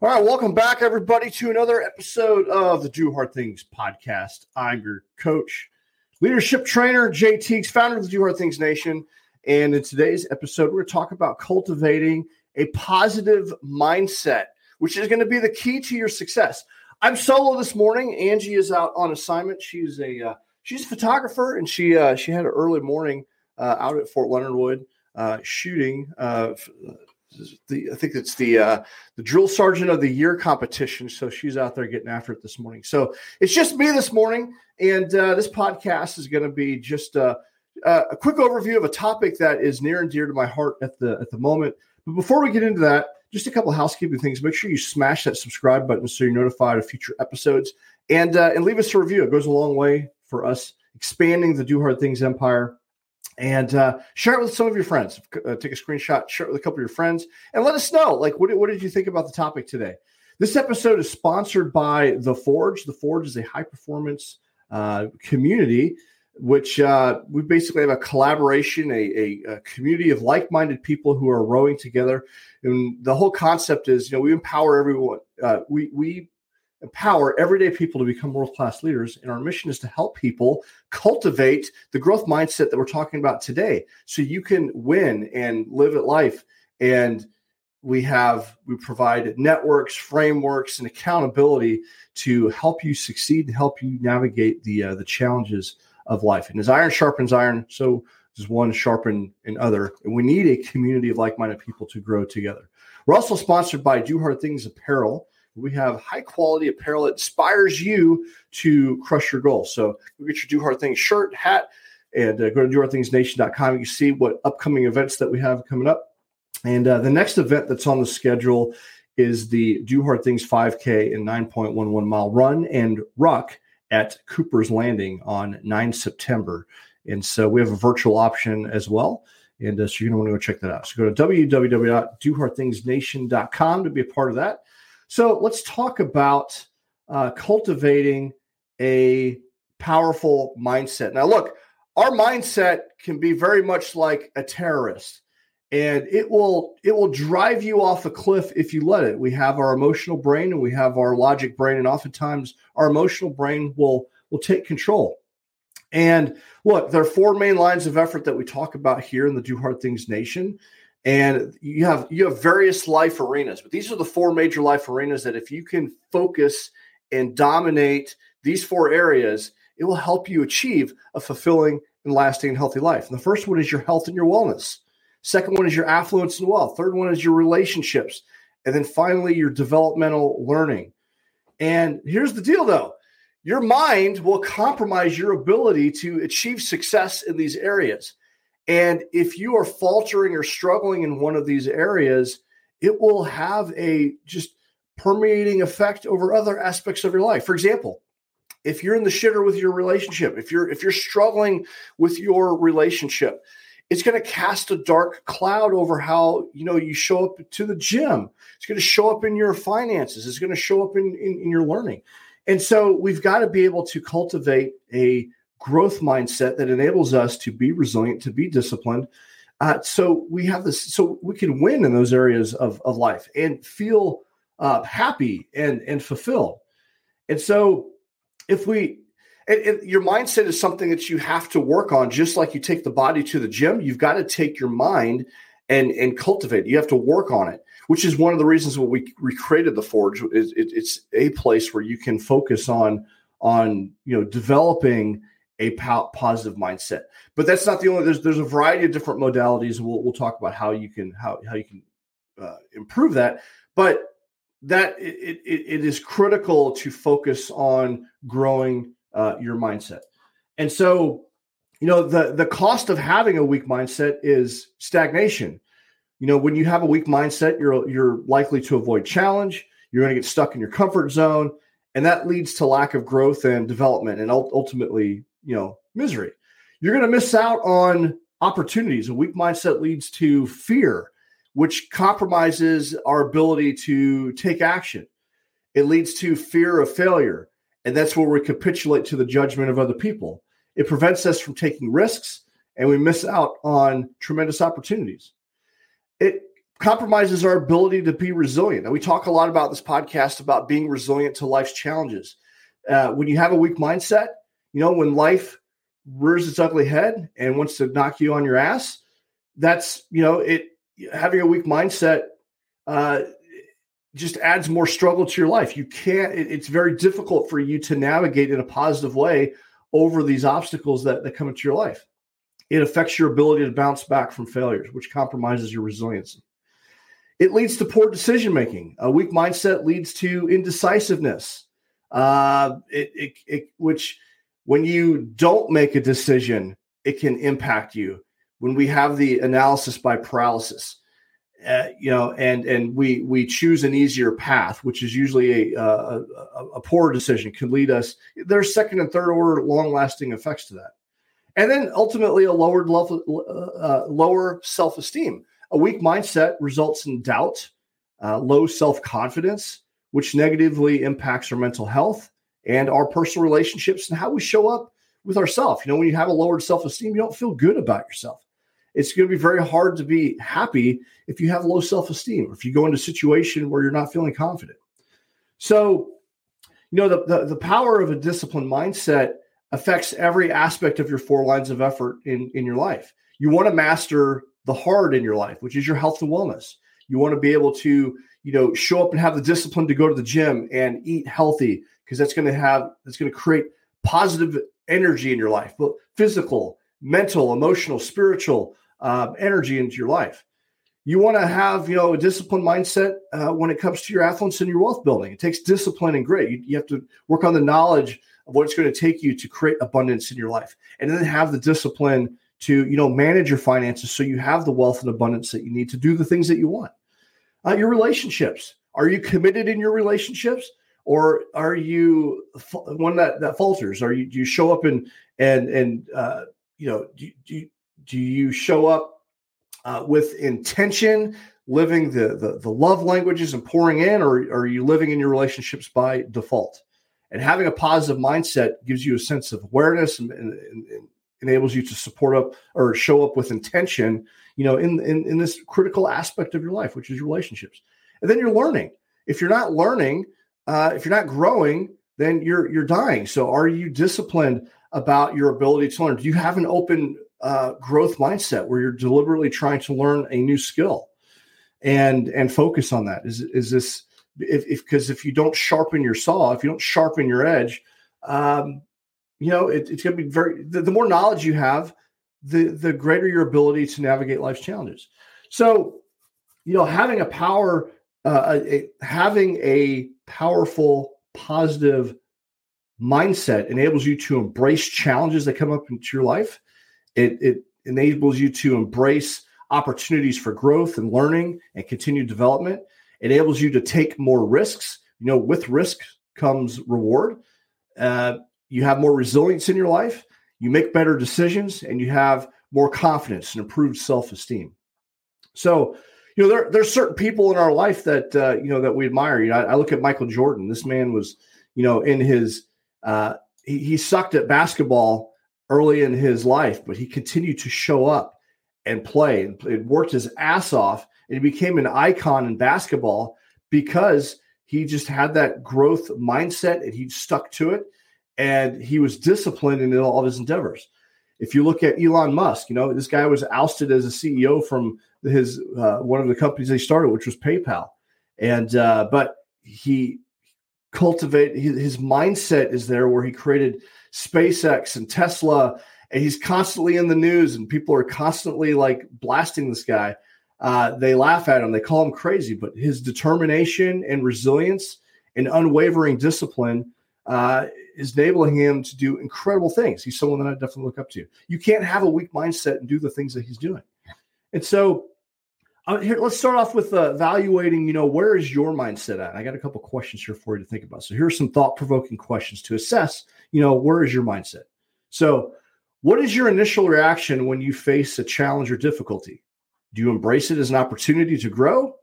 All right, welcome back, everybody, to another episode of the Do Hard Things podcast. I'm your coach, leadership trainer, Jay Tiegs, founder of the Do Hard Things Nation. And in today's episode, we're going to talk about cultivating a positive mindset, which is going to be the key to your success. I'm solo this morning. Angie is out on assignment. She's a uh, she's a photographer, and she uh, she had an early morning uh, out at Fort Leonard Wood uh, shooting uh, the I think it's the uh, the drill sergeant of the year competition. So she's out there getting after it this morning. So it's just me this morning, and uh, this podcast is going to be just a, a quick overview of a topic that is near and dear to my heart at the at the moment. But before we get into that, just a couple housekeeping things. Make sure you smash that subscribe button so you're notified of future episodes, and uh, and leave us a review. It goes a long way for us expanding the Do Hard Things empire and uh, share it with some of your friends. Uh, take a screenshot, share it with a couple of your friends, and let us know. Like, what, what did you think about the topic today? This episode is sponsored by The Forge. The Forge is a high performance uh, community, which uh, we basically have a collaboration, a, a, a community of like minded people who are rowing together. And the whole concept is, you know, we empower everyone. Uh, we we empower everyday people to become world class leaders. And our mission is to help people cultivate the growth mindset that we're talking about today so you can win and live at life. And we have, we provide networks, frameworks, and accountability to help you succeed, to help you navigate the, uh, the challenges of life. And as iron sharpens iron, so does one sharpen another. And we need a community of like minded people to grow together. We're also sponsored by Do Hard Things Apparel we have high quality apparel that inspires you to crush your goals. So go get your Do Hard Things shirt, hat, and uh, go to dohardthingsnation.com. You see what upcoming events that we have coming up. And uh, the next event that's on the schedule is the Do Hard Things 5K and 9.11 mile run and ruck at Cooper's Landing on 9 September. And so we have a virtual option as well. And uh, so you're going to want to go check that out. So go to www.dohardthingsnation.com to be a part of that. So let's talk about uh, cultivating a powerful mindset. Now, look, our mindset can be very much like a terrorist and it will it will drive you off a cliff if you let it. We have our emotional brain and we have our logic brain and oftentimes our emotional brain will will take control. And look there are four main lines of effort that we talk about here in the do hard things nation and you have you have various life arenas but these are the four major life arenas that if you can focus and dominate these four areas it will help you achieve a fulfilling and lasting and healthy life. And the first one is your health and your wellness. Second one is your affluence and wealth. Third one is your relationships. And then finally your developmental learning. And here's the deal though. Your mind will compromise your ability to achieve success in these areas and if you are faltering or struggling in one of these areas, it will have a just permeating effect over other aspects of your life. For example, if you're in the shitter with your relationship, if you're if you're struggling with your relationship, it's going to cast a dark cloud over how you know you show up to the gym. It's going to show up in your finances. It's going to show up in, in, in your learning. And so we've got to be able to cultivate a growth mindset that enables us to be resilient, to be disciplined. Uh, so we have this, so we can win in those areas of, of life and feel uh, happy and and fulfilled. And so if we, and your mindset is something that you have to work on, just like you take the body to the gym. You've got to take your mind and and cultivate. You have to work on it, which is one of the reasons what we, we created the Forge. Is it, it's a place where you can focus on on you know developing a positive mindset. But that's not the only. There's there's a variety of different modalities. We'll we'll talk about how you can how how you can uh, improve that. But that it, it, it is critical to focus on growing uh, your mindset. And so, you know, the the cost of having a weak mindset is stagnation. You know, when you have a weak mindset, you're you're likely to avoid challenge. You're going to get stuck in your comfort zone, and that leads to lack of growth and development, and ultimately, you know, misery. You're going to miss out on opportunities. A weak mindset leads to fear, which compromises our ability to take action. It leads to fear of failure, and that's where we capitulate to the judgment of other people. It prevents us from taking risks, and we miss out on tremendous opportunities. It compromises our ability to be resilient. And we talk a lot about this podcast about being resilient to life's challenges. Uh, when you have a weak mindset, you know, when life rears its ugly head and wants to knock you on your ass, that's, you know, it having a weak mindset uh, just adds more struggle to your life. You can't, it, it's very difficult for you to navigate in a positive way over these obstacles that, that come into your life. It affects your ability to bounce back from failures, which compromises your resilience. It leads to poor decision making. A weak mindset leads to indecisiveness, uh, it, it, it, which when you don't make a decision, it can impact you. When we have the analysis by paralysis, uh, you know, and and we we choose an easier path, which is usually a, a, a poor decision, can lead us. There's second and third order long lasting effects to that, and then ultimately a lowered level, uh, uh, lower self esteem. A weak mindset results in doubt, uh, low self confidence, which negatively impacts our mental health and our personal relationships and how we show up with ourselves. You know, when you have a lowered self esteem, you don't feel good about yourself. It's going to be very hard to be happy if you have low self esteem, or if you go into a situation where you're not feeling confident. So, you know, the, the, the power of a disciplined mindset affects every aspect of your four lines of effort in, in your life. You want to master the hard in your life, which is your health and wellness. You want to be able to, you know, show up and have the discipline to go to the gym and eat healthy, because that's going to have that's going to create positive energy in your life, but physical, mental, emotional, spiritual uh, energy into your life. You want to have you know a disciplined mindset uh, when it comes to your affluence and your wealth building. It takes discipline and grit. You, you have to work on the knowledge of what it's going to take you to create abundance in your life, and then have the discipline to you know manage your finances so you have the wealth and abundance that you need to do the things that you want. Uh, your relationships. Are you committed in your relationships? Or are you one that that falters? Are you do you show up and and and uh, you know do, do do you show up uh, with intention, living the, the the love languages and pouring in, or, are you living in your relationships by default? And having a positive mindset gives you a sense of awareness and, and, and enables you to support up or show up with intention, you know, in, in in this critical aspect of your life, which is your relationships. And then you're learning. If you're not learning, uh, if you're not growing, then you're you're dying. So, are you disciplined about your ability to learn? Do you have an open uh, growth mindset where you're deliberately trying to learn a new skill and and focus on that? Is is this if because if, if, you don't sharpen your saw, if you don't sharpen your edge, um, you know it, it's going to be very. The, the more knowledge you have, the the greater your ability to navigate life's challenges. So, you know, having a power, uh, a, having a powerful, positive mindset enables you to embrace challenges that come up into your life. It, it enables you to embrace opportunities for growth and learning and continued development. It enables you to take more risks. You know, with risk comes reward. Uh, you have more resilience in your life. You make better decisions, and you have more confidence and improved self esteem. So, you know, there there's certain people in our life that uh, you know that we admire. You know, I, I, look at Michael Jordan. This man was, you know, in his uh, he, he sucked at basketball early in his life, but he continued to show up and play and it worked his ass off, and he became an icon in basketball because he just had that growth mindset and he stuck to it, and he was disciplined in all of his endeavors. If you look at Elon Musk, you know this guy was ousted as a CEO from his uh, one of the companies they started, which was PayPal, and uh, but he cultivate his, mindset is there where he created SpaceX and Tesla, and he's constantly in the news, and people are constantly like blasting this guy. Uh, they laugh at him, they call him crazy, but his determination and resilience and unwavering discipline uh, is enabling him to do incredible things. He's someone that I definitely look up to. You can't have a weak mindset and do the things that he's doing. And so, uh, here, let's start off with uh, evaluating. You know, where is your mindset at? I got a couple questions here for you to think about. So, here are some thought-provoking questions to assess. You know, where is your mindset? So, what is your initial reaction when you face a challenge or difficulty? Do you embrace it as an opportunity to grow,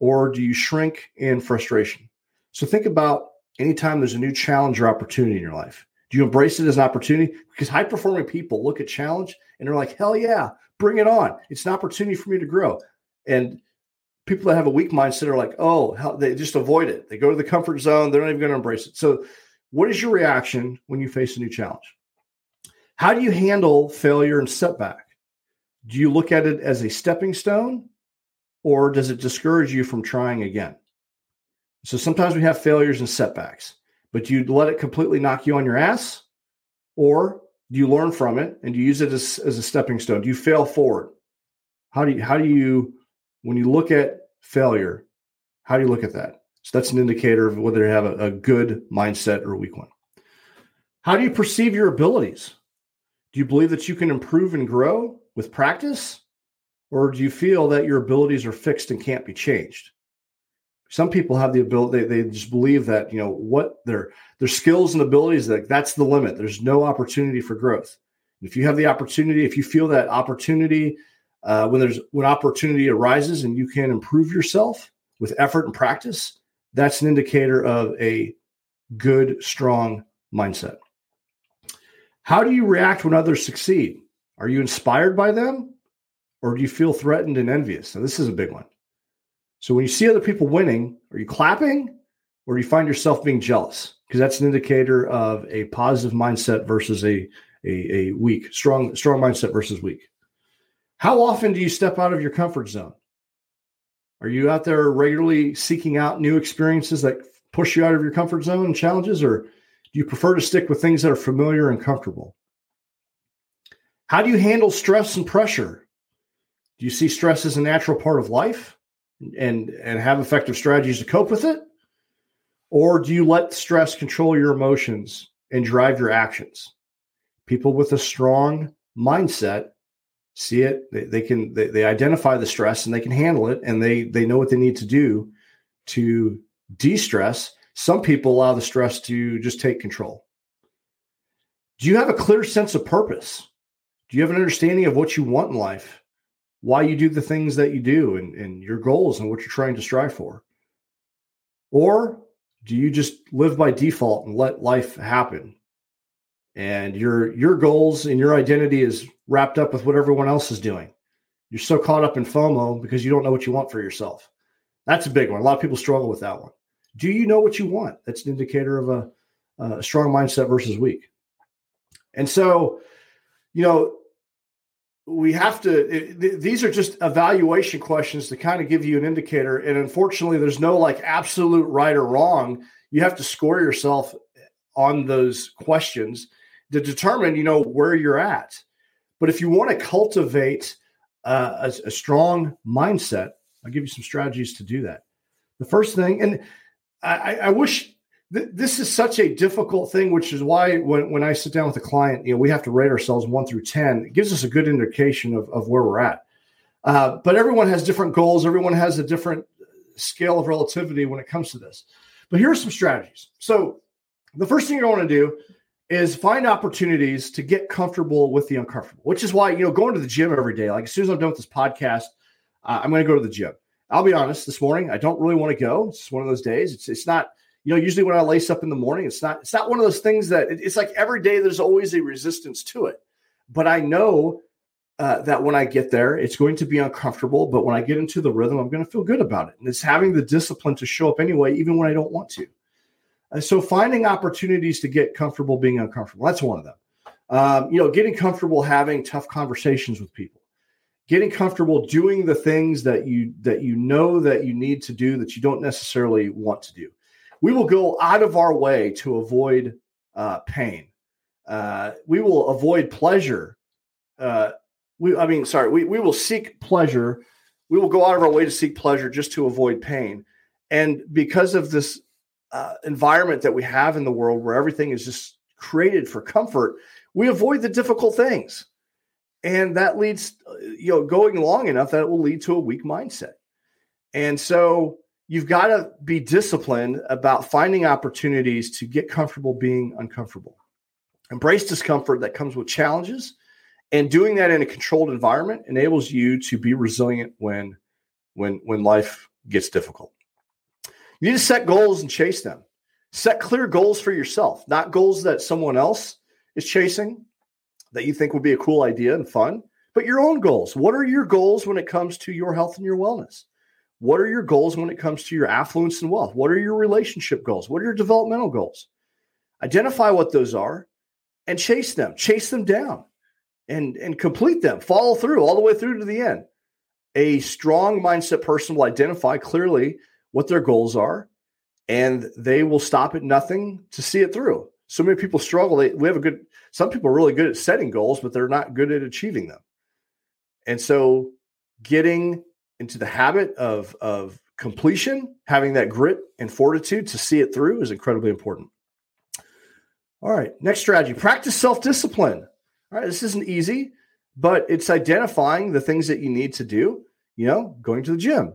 or do you shrink in frustration? So, think about anytime there's a new challenge or opportunity in your life. Do you embrace it as an opportunity? Because high performing people look at challenge and they're like, hell yeah, bring it on. It's an opportunity for me to grow. And people that have a weak mindset are like, oh, hell, they just avoid it. They go to the comfort zone. They're not even going to embrace it. So, what is your reaction when you face a new challenge? How do you handle failure and setback? Do you look at it as a stepping stone or does it discourage you from trying again? So sometimes we have failures and setbacks, but do you let it completely knock you on your ass or do you learn from it and do you use it as, as a stepping stone? Do you fail forward? How do you, how do you, when you look at failure, how do you look at that? So that's an indicator of whether you have a, a good mindset or a weak one. How do you perceive your abilities? Do you believe that you can improve and grow with practice? Or do you feel that your abilities are fixed and can't be changed? Some people have the ability, they, they just believe that, you know, what their their skills and abilities, that that's the limit. There's no opportunity for growth. If you have the opportunity, if you feel that opportunity, uh, when there's when opportunity arises and you can improve yourself with effort and practice, that's an indicator of a good, strong mindset. How do you react when others succeed? Are you inspired by them or do you feel threatened and envious? Now, this is a big one. So, when you see other people winning, are you clapping or do you find yourself being jealous? Because that's an indicator of a positive mindset versus a, a, a weak, strong, strong mindset versus weak. How often do you step out of your comfort zone? Are you out there regularly seeking out new experiences that push you out of your comfort zone and challenges, or do you prefer to stick with things that are familiar and comfortable? How do you handle stress and pressure? Do you see stress as a natural part of life and, and have effective strategies to cope with it? Or do you let stress control your emotions and drive your actions? People with a strong mindset see it, they, they can they, they identify the stress and they can handle it and they they know what they need to do to de-stress some people allow the stress to just take control. Do you have a clear sense of purpose? Do you have an understanding of what you want in life, why you do the things that you do, and, and your goals and what you're trying to strive for? Or do you just live by default and let life happen? And your your goals and your identity is wrapped up with what everyone else is doing. You're so caught up in FOMO because you don't know what you want for yourself. That's a big one. A lot of people struggle with that one. Do you know what you want? That's an indicator of a, a strong mindset versus weak. And so, you know, we have to, it, these are just evaluation questions to kind of give you an indicator. And unfortunately, there's no like absolute right or wrong. You have to score yourself on those questions to determine, you know, where you're at. But if you want to cultivate uh, a, a strong mindset, I'll give you some strategies to do that. The first thing, and I, I wish th- this is such a difficult thing, which is why when, when I sit down with a client, you know, we have to rate ourselves one through 10. It gives us a good indication of, of where we're at. Uh, but everyone has different goals. Everyone has a different scale of relativity when it comes to this. But here are some strategies. So the first thing you want to do is find opportunities to get comfortable with the uncomfortable, which is why, you know, going to the gym every day, like as soon as I'm done with this podcast, uh, I'm going to go to the gym. I'll be honest, this morning I don't really want to go. It's one of those days. It's it's not, you know, usually when I lace up in the morning, it's not it's not one of those things that it's like every day there's always a resistance to it. But I know uh, that when I get there, it's going to be uncomfortable. But when I get into the rhythm, I'm going to feel good about it. And it's having the discipline to show up anyway, even when I don't want to. Uh, so finding opportunities to get comfortable being uncomfortable, that's one of them. Um, you know, getting comfortable having tough conversations with people getting comfortable doing the things that you that you know that you need to do that you don't necessarily want to do we will go out of our way to avoid uh, pain uh, we will avoid pleasure uh, we i mean sorry we, we will seek pleasure we will go out of our way to seek pleasure just to avoid pain. And because of this uh, environment that we have in the world where everything is just created for comfort, we avoid the difficult things. And that leads, you know, going long enough that it will lead to a weak mindset. And so you've got to be disciplined about finding opportunities to get comfortable being uncomfortable. Embrace discomfort that comes with challenges. And doing that in a controlled environment enables you to be resilient when when when life gets difficult. You need to set goals and chase them. Set clear goals for yourself, not goals that someone else is chasing that you think would be a cool idea and fun, but your own goals. What are your goals when it comes to your health and your wellness? What are your goals when it comes to your affluence and wealth? What are your relationship goals? What are your developmental goals? Identify what those are and chase them, chase them down and, and complete them, follow through all the way through to the end. A strong mindset person will identify clearly what their goals are and they will stop at nothing to see it through. So many people struggle. They, we have a good, some people are really good at setting goals, but they're not good at achieving them. And so getting into the habit of, of completion, having that grit and fortitude to see it through is incredibly important. All right, next strategy practice self discipline. All right, this isn't easy, but it's identifying the things that you need to do. You know, going to the gym,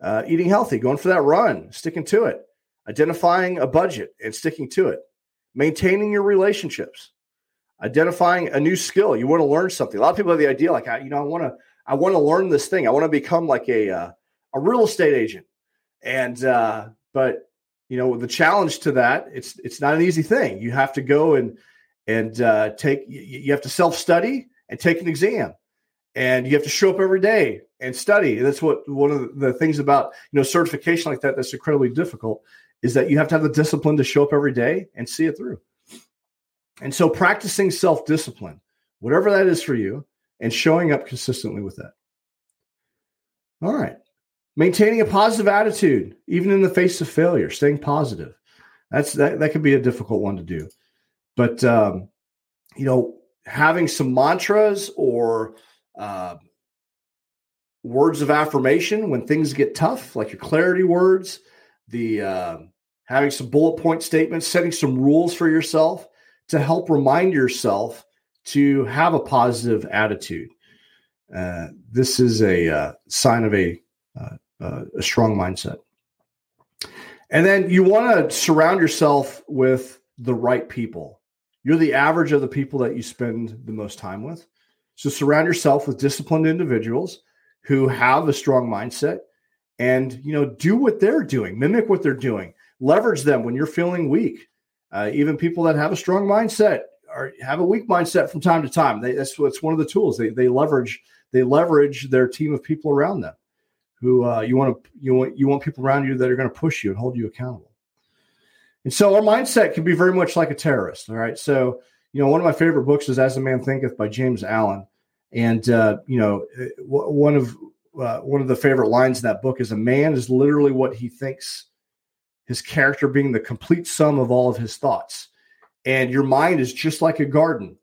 uh, eating healthy, going for that run, sticking to it, identifying a budget and sticking to it, maintaining your relationships, identifying a new skill. You want to learn something. A lot of people have the idea, like, you know, I want to, I want to learn this thing. I want to become like a uh, a real estate agent, and uh, but you know the challenge to that, it's it's not an easy thing. You have to go and and uh, take. You have to self study and take an exam, and you have to show up every day and study. And that's what one of the things about you know certification like that that's incredibly difficult is that you have to have the discipline to show up every day and see it through. And so practicing self discipline, whatever that is for you, and showing up consistently with that. All right. Maintaining a positive attitude, even in the face of failure, staying positive. That's that, that could be a difficult one to do. But um, you know, having some mantras or uh, words of affirmation when things get tough, like your clarity words, the uh, having some bullet point statements, setting some rules for yourself to help remind yourself to have a positive attitude. Uh, this is a uh, sign of a, uh, uh a strong mindset. And then you want to surround yourself with the right people. You're the average of the people that you spend the most time with. So surround yourself with disciplined individuals who have a strong mindset and you know do what they're doing, mimic what they're doing, leverage them when you're feeling weak. Uh, even people that have a strong mindset or have a weak mindset from time to time. They, that's what's one of the tools they they leverage. They leverage their team of people around them, who uh, you want to you want you want people around you that are going to push you and hold you accountable. And so our mindset can be very much like a terrorist. All right, so you know one of my favorite books is As a Man Thinketh by James Allen, and uh, you know one of uh, one of the favorite lines in that book is a man is literally what he thinks his character being the complete sum of all of his thoughts. And your mind is just like a garden.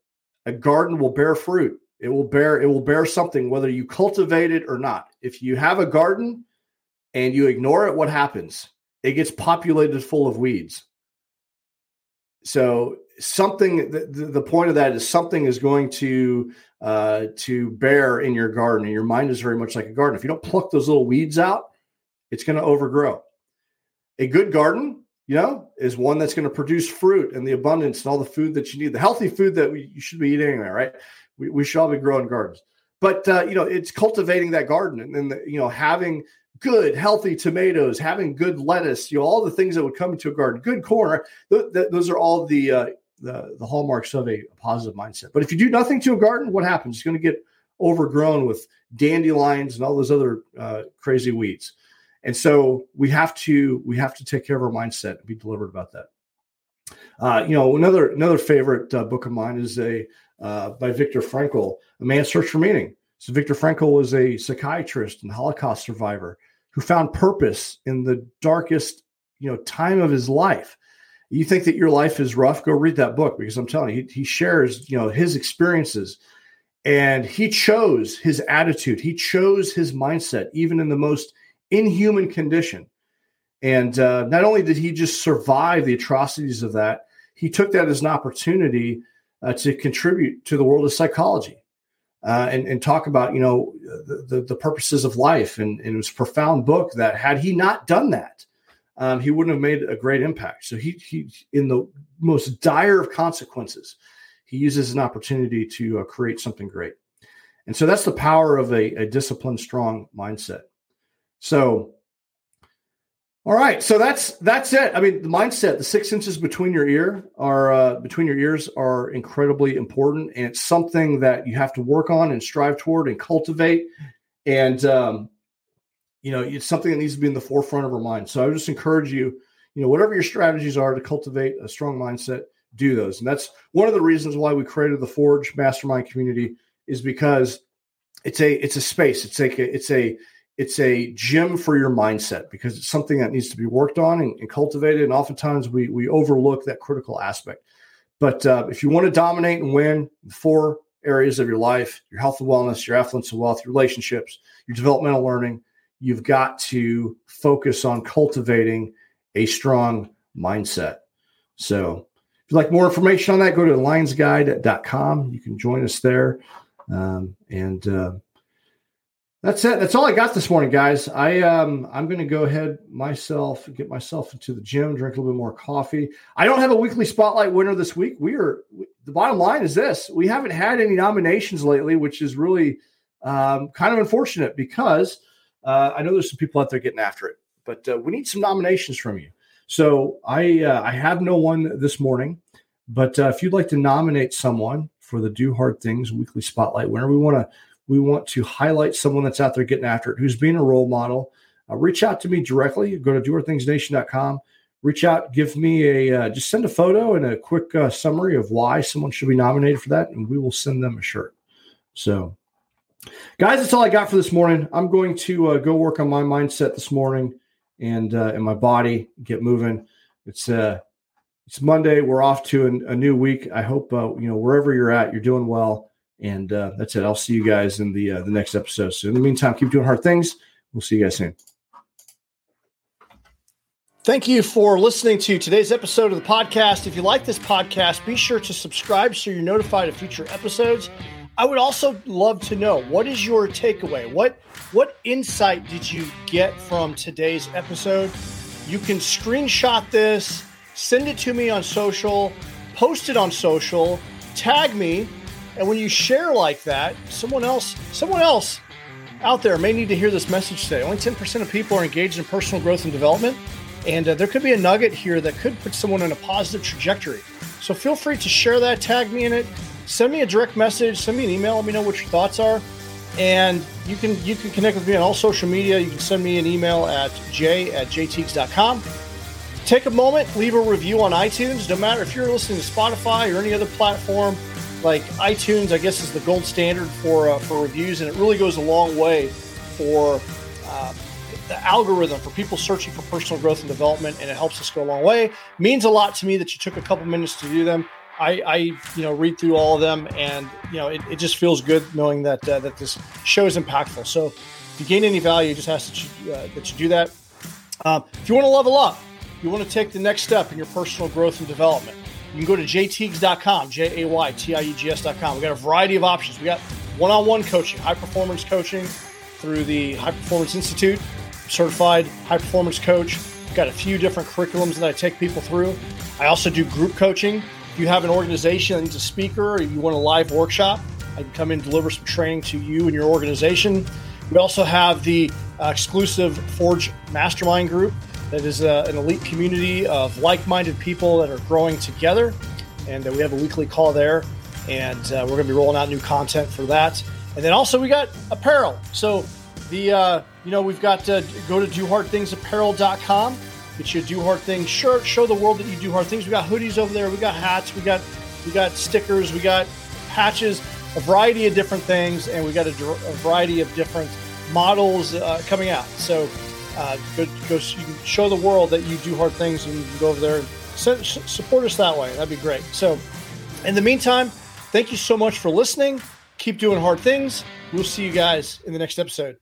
A garden will bear fruit. It will bear it will bear something whether you cultivate it or not. If you have a garden and you ignore it, what happens? It gets populated full of weeds. So something the, the point of that is something is going to uh, to bear in your garden and your mind is very much like a garden if you don't pluck those little weeds out it's going to overgrow a good garden, you know, is one that's going to produce fruit and the abundance and all the food that you need, the healthy food that we, you should be eating anyway, right? We, we should all be growing gardens. But, uh, you know, it's cultivating that garden and then, the, you know, having good, healthy tomatoes, having good lettuce, you know, all the things that would come into a garden, good corn. Th- th- those are all the, uh, the, the hallmarks of a positive mindset. But if you do nothing to a garden, what happens? It's going to get overgrown with dandelions and all those other uh, crazy weeds. And so we have to we have to take care of our mindset and be deliberate about that. Uh, you know, another another favorite uh, book of mine is a uh, by Viktor Frankl, A Man's Search for Meaning. So Viktor Frankl was a psychiatrist and Holocaust survivor who found purpose in the darkest you know time of his life. You think that your life is rough? Go read that book because I'm telling you, he, he shares you know his experiences And he chose his attitude, he chose his mindset, even in the most inhuman condition. And uh, not only did he just survive the atrocities of that, he took that as an opportunity uh, to contribute to the world of psychology uh, and, and, talk about, you know, the, the, purposes of life. And, and, it was a profound book that had he not done that, um, he wouldn't have made a great impact. So he, he, in the most dire of consequences, he uses an opportunity to uh, create something great. And so that's the power of a, a disciplined, strong mindset. So all right, so that's that's it. I mean, the mindset, the six inches between your ear are uh, between your ears are incredibly important, and it's something that you have to work on and strive toward and cultivate. And um, you know, it's something that needs to be in the forefront of our mind. So I would just encourage you, you know, whatever your strategies are to cultivate a strong mindset, do those. And that's one of the reasons why we created the Forge Mastermind community is because it's a it's a space. It's like a, it's a it's a gym for your mindset because it's something that needs to be worked on and, and cultivated. And oftentimes we we overlook that critical aspect. But uh, if you want to dominate and win the four areas of your life your health and wellness, your affluence and wealth, your relationships, your developmental learning you've got to focus on cultivating a strong mindset. So if you'd like more information on that, go to lionsguide.com. You can join us there. Um, and uh, that's it. That's all I got this morning, guys. I um I'm going to go ahead myself get myself into the gym, drink a little bit more coffee. I don't have a weekly spotlight winner this week. We are the bottom line is this: we haven't had any nominations lately, which is really um, kind of unfortunate because uh, I know there's some people out there getting after it, but uh, we need some nominations from you. So I uh, I have no one this morning, but uh, if you'd like to nominate someone for the Do Hard Things Weekly Spotlight winner, we want to we want to highlight someone that's out there getting after it, who's being a role model. Uh, reach out to me directly. Go to dohardthingsnation.com. Reach out, give me a uh, just send a photo and a quick uh, summary of why someone should be nominated for that, and we will send them a shirt. So, guys, that's all I got for this morning. I'm going to uh, go work on my mindset this morning and uh, and my body, get moving. It's uh it's Monday. We're off to a, a new week. I hope uh, you know wherever you're at, you're doing well and uh, that's it. I'll see you guys in the uh, the next episode. So in the meantime, keep doing hard things. We'll see you guys soon. Thank you for listening to today's episode of the podcast. If you like this podcast, be sure to subscribe so you're notified of future episodes. I would also love to know what is your takeaway? What what insight did you get from today's episode? You can screenshot this, send it to me on social, post it on social, tag me and when you share like that, someone else, someone else out there may need to hear this message today. Only 10% of people are engaged in personal growth and development. And uh, there could be a nugget here that could put someone in a positive trajectory. So feel free to share that, tag me in it, send me a direct message, send me an email, let me know what your thoughts are. And you can you can connect with me on all social media. You can send me an email at j at jteagues.com. Take a moment, leave a review on iTunes. No matter if you're listening to Spotify or any other platform, like iTunes, I guess, is the gold standard for uh, for reviews, and it really goes a long way for uh, the algorithm for people searching for personal growth and development, and it helps us go a long way. Means a lot to me that you took a couple minutes to do them. I, I you know read through all of them, and you know it, it just feels good knowing that uh, that this show is impactful. So if you gain any value, just ask that you, uh, that you do that. Um, if you want to level up, you want to take the next step in your personal growth and development you can go to jaytiegs.com, J A Y T I E G S.com. We got a variety of options. We got one on one coaching, high performance coaching through the High Performance Institute, certified high performance coach. We've got a few different curriculums that I take people through. I also do group coaching. If you have an organization that needs a speaker or you want a live workshop, I can come in and deliver some training to you and your organization. We also have the uh, exclusive Forge Mastermind group that is uh, an elite community of like-minded people that are growing together, and uh, we have a weekly call there, and uh, we're going to be rolling out new content for that. And then also we got apparel. So the uh, you know we've got to go to dohardthingsapparel.com, get you a do hard things shirt, show the world that you do hard things. We got hoodies over there, we got hats, we got we got stickers, we got patches, a variety of different things, and we got a, a variety of different models uh, coming out. So uh, go, go, you can show the world that you do hard things and you can go over there and support us that way. That'd be great. So, in the meantime, thank you so much for listening. Keep doing hard things. We'll see you guys in the next episode.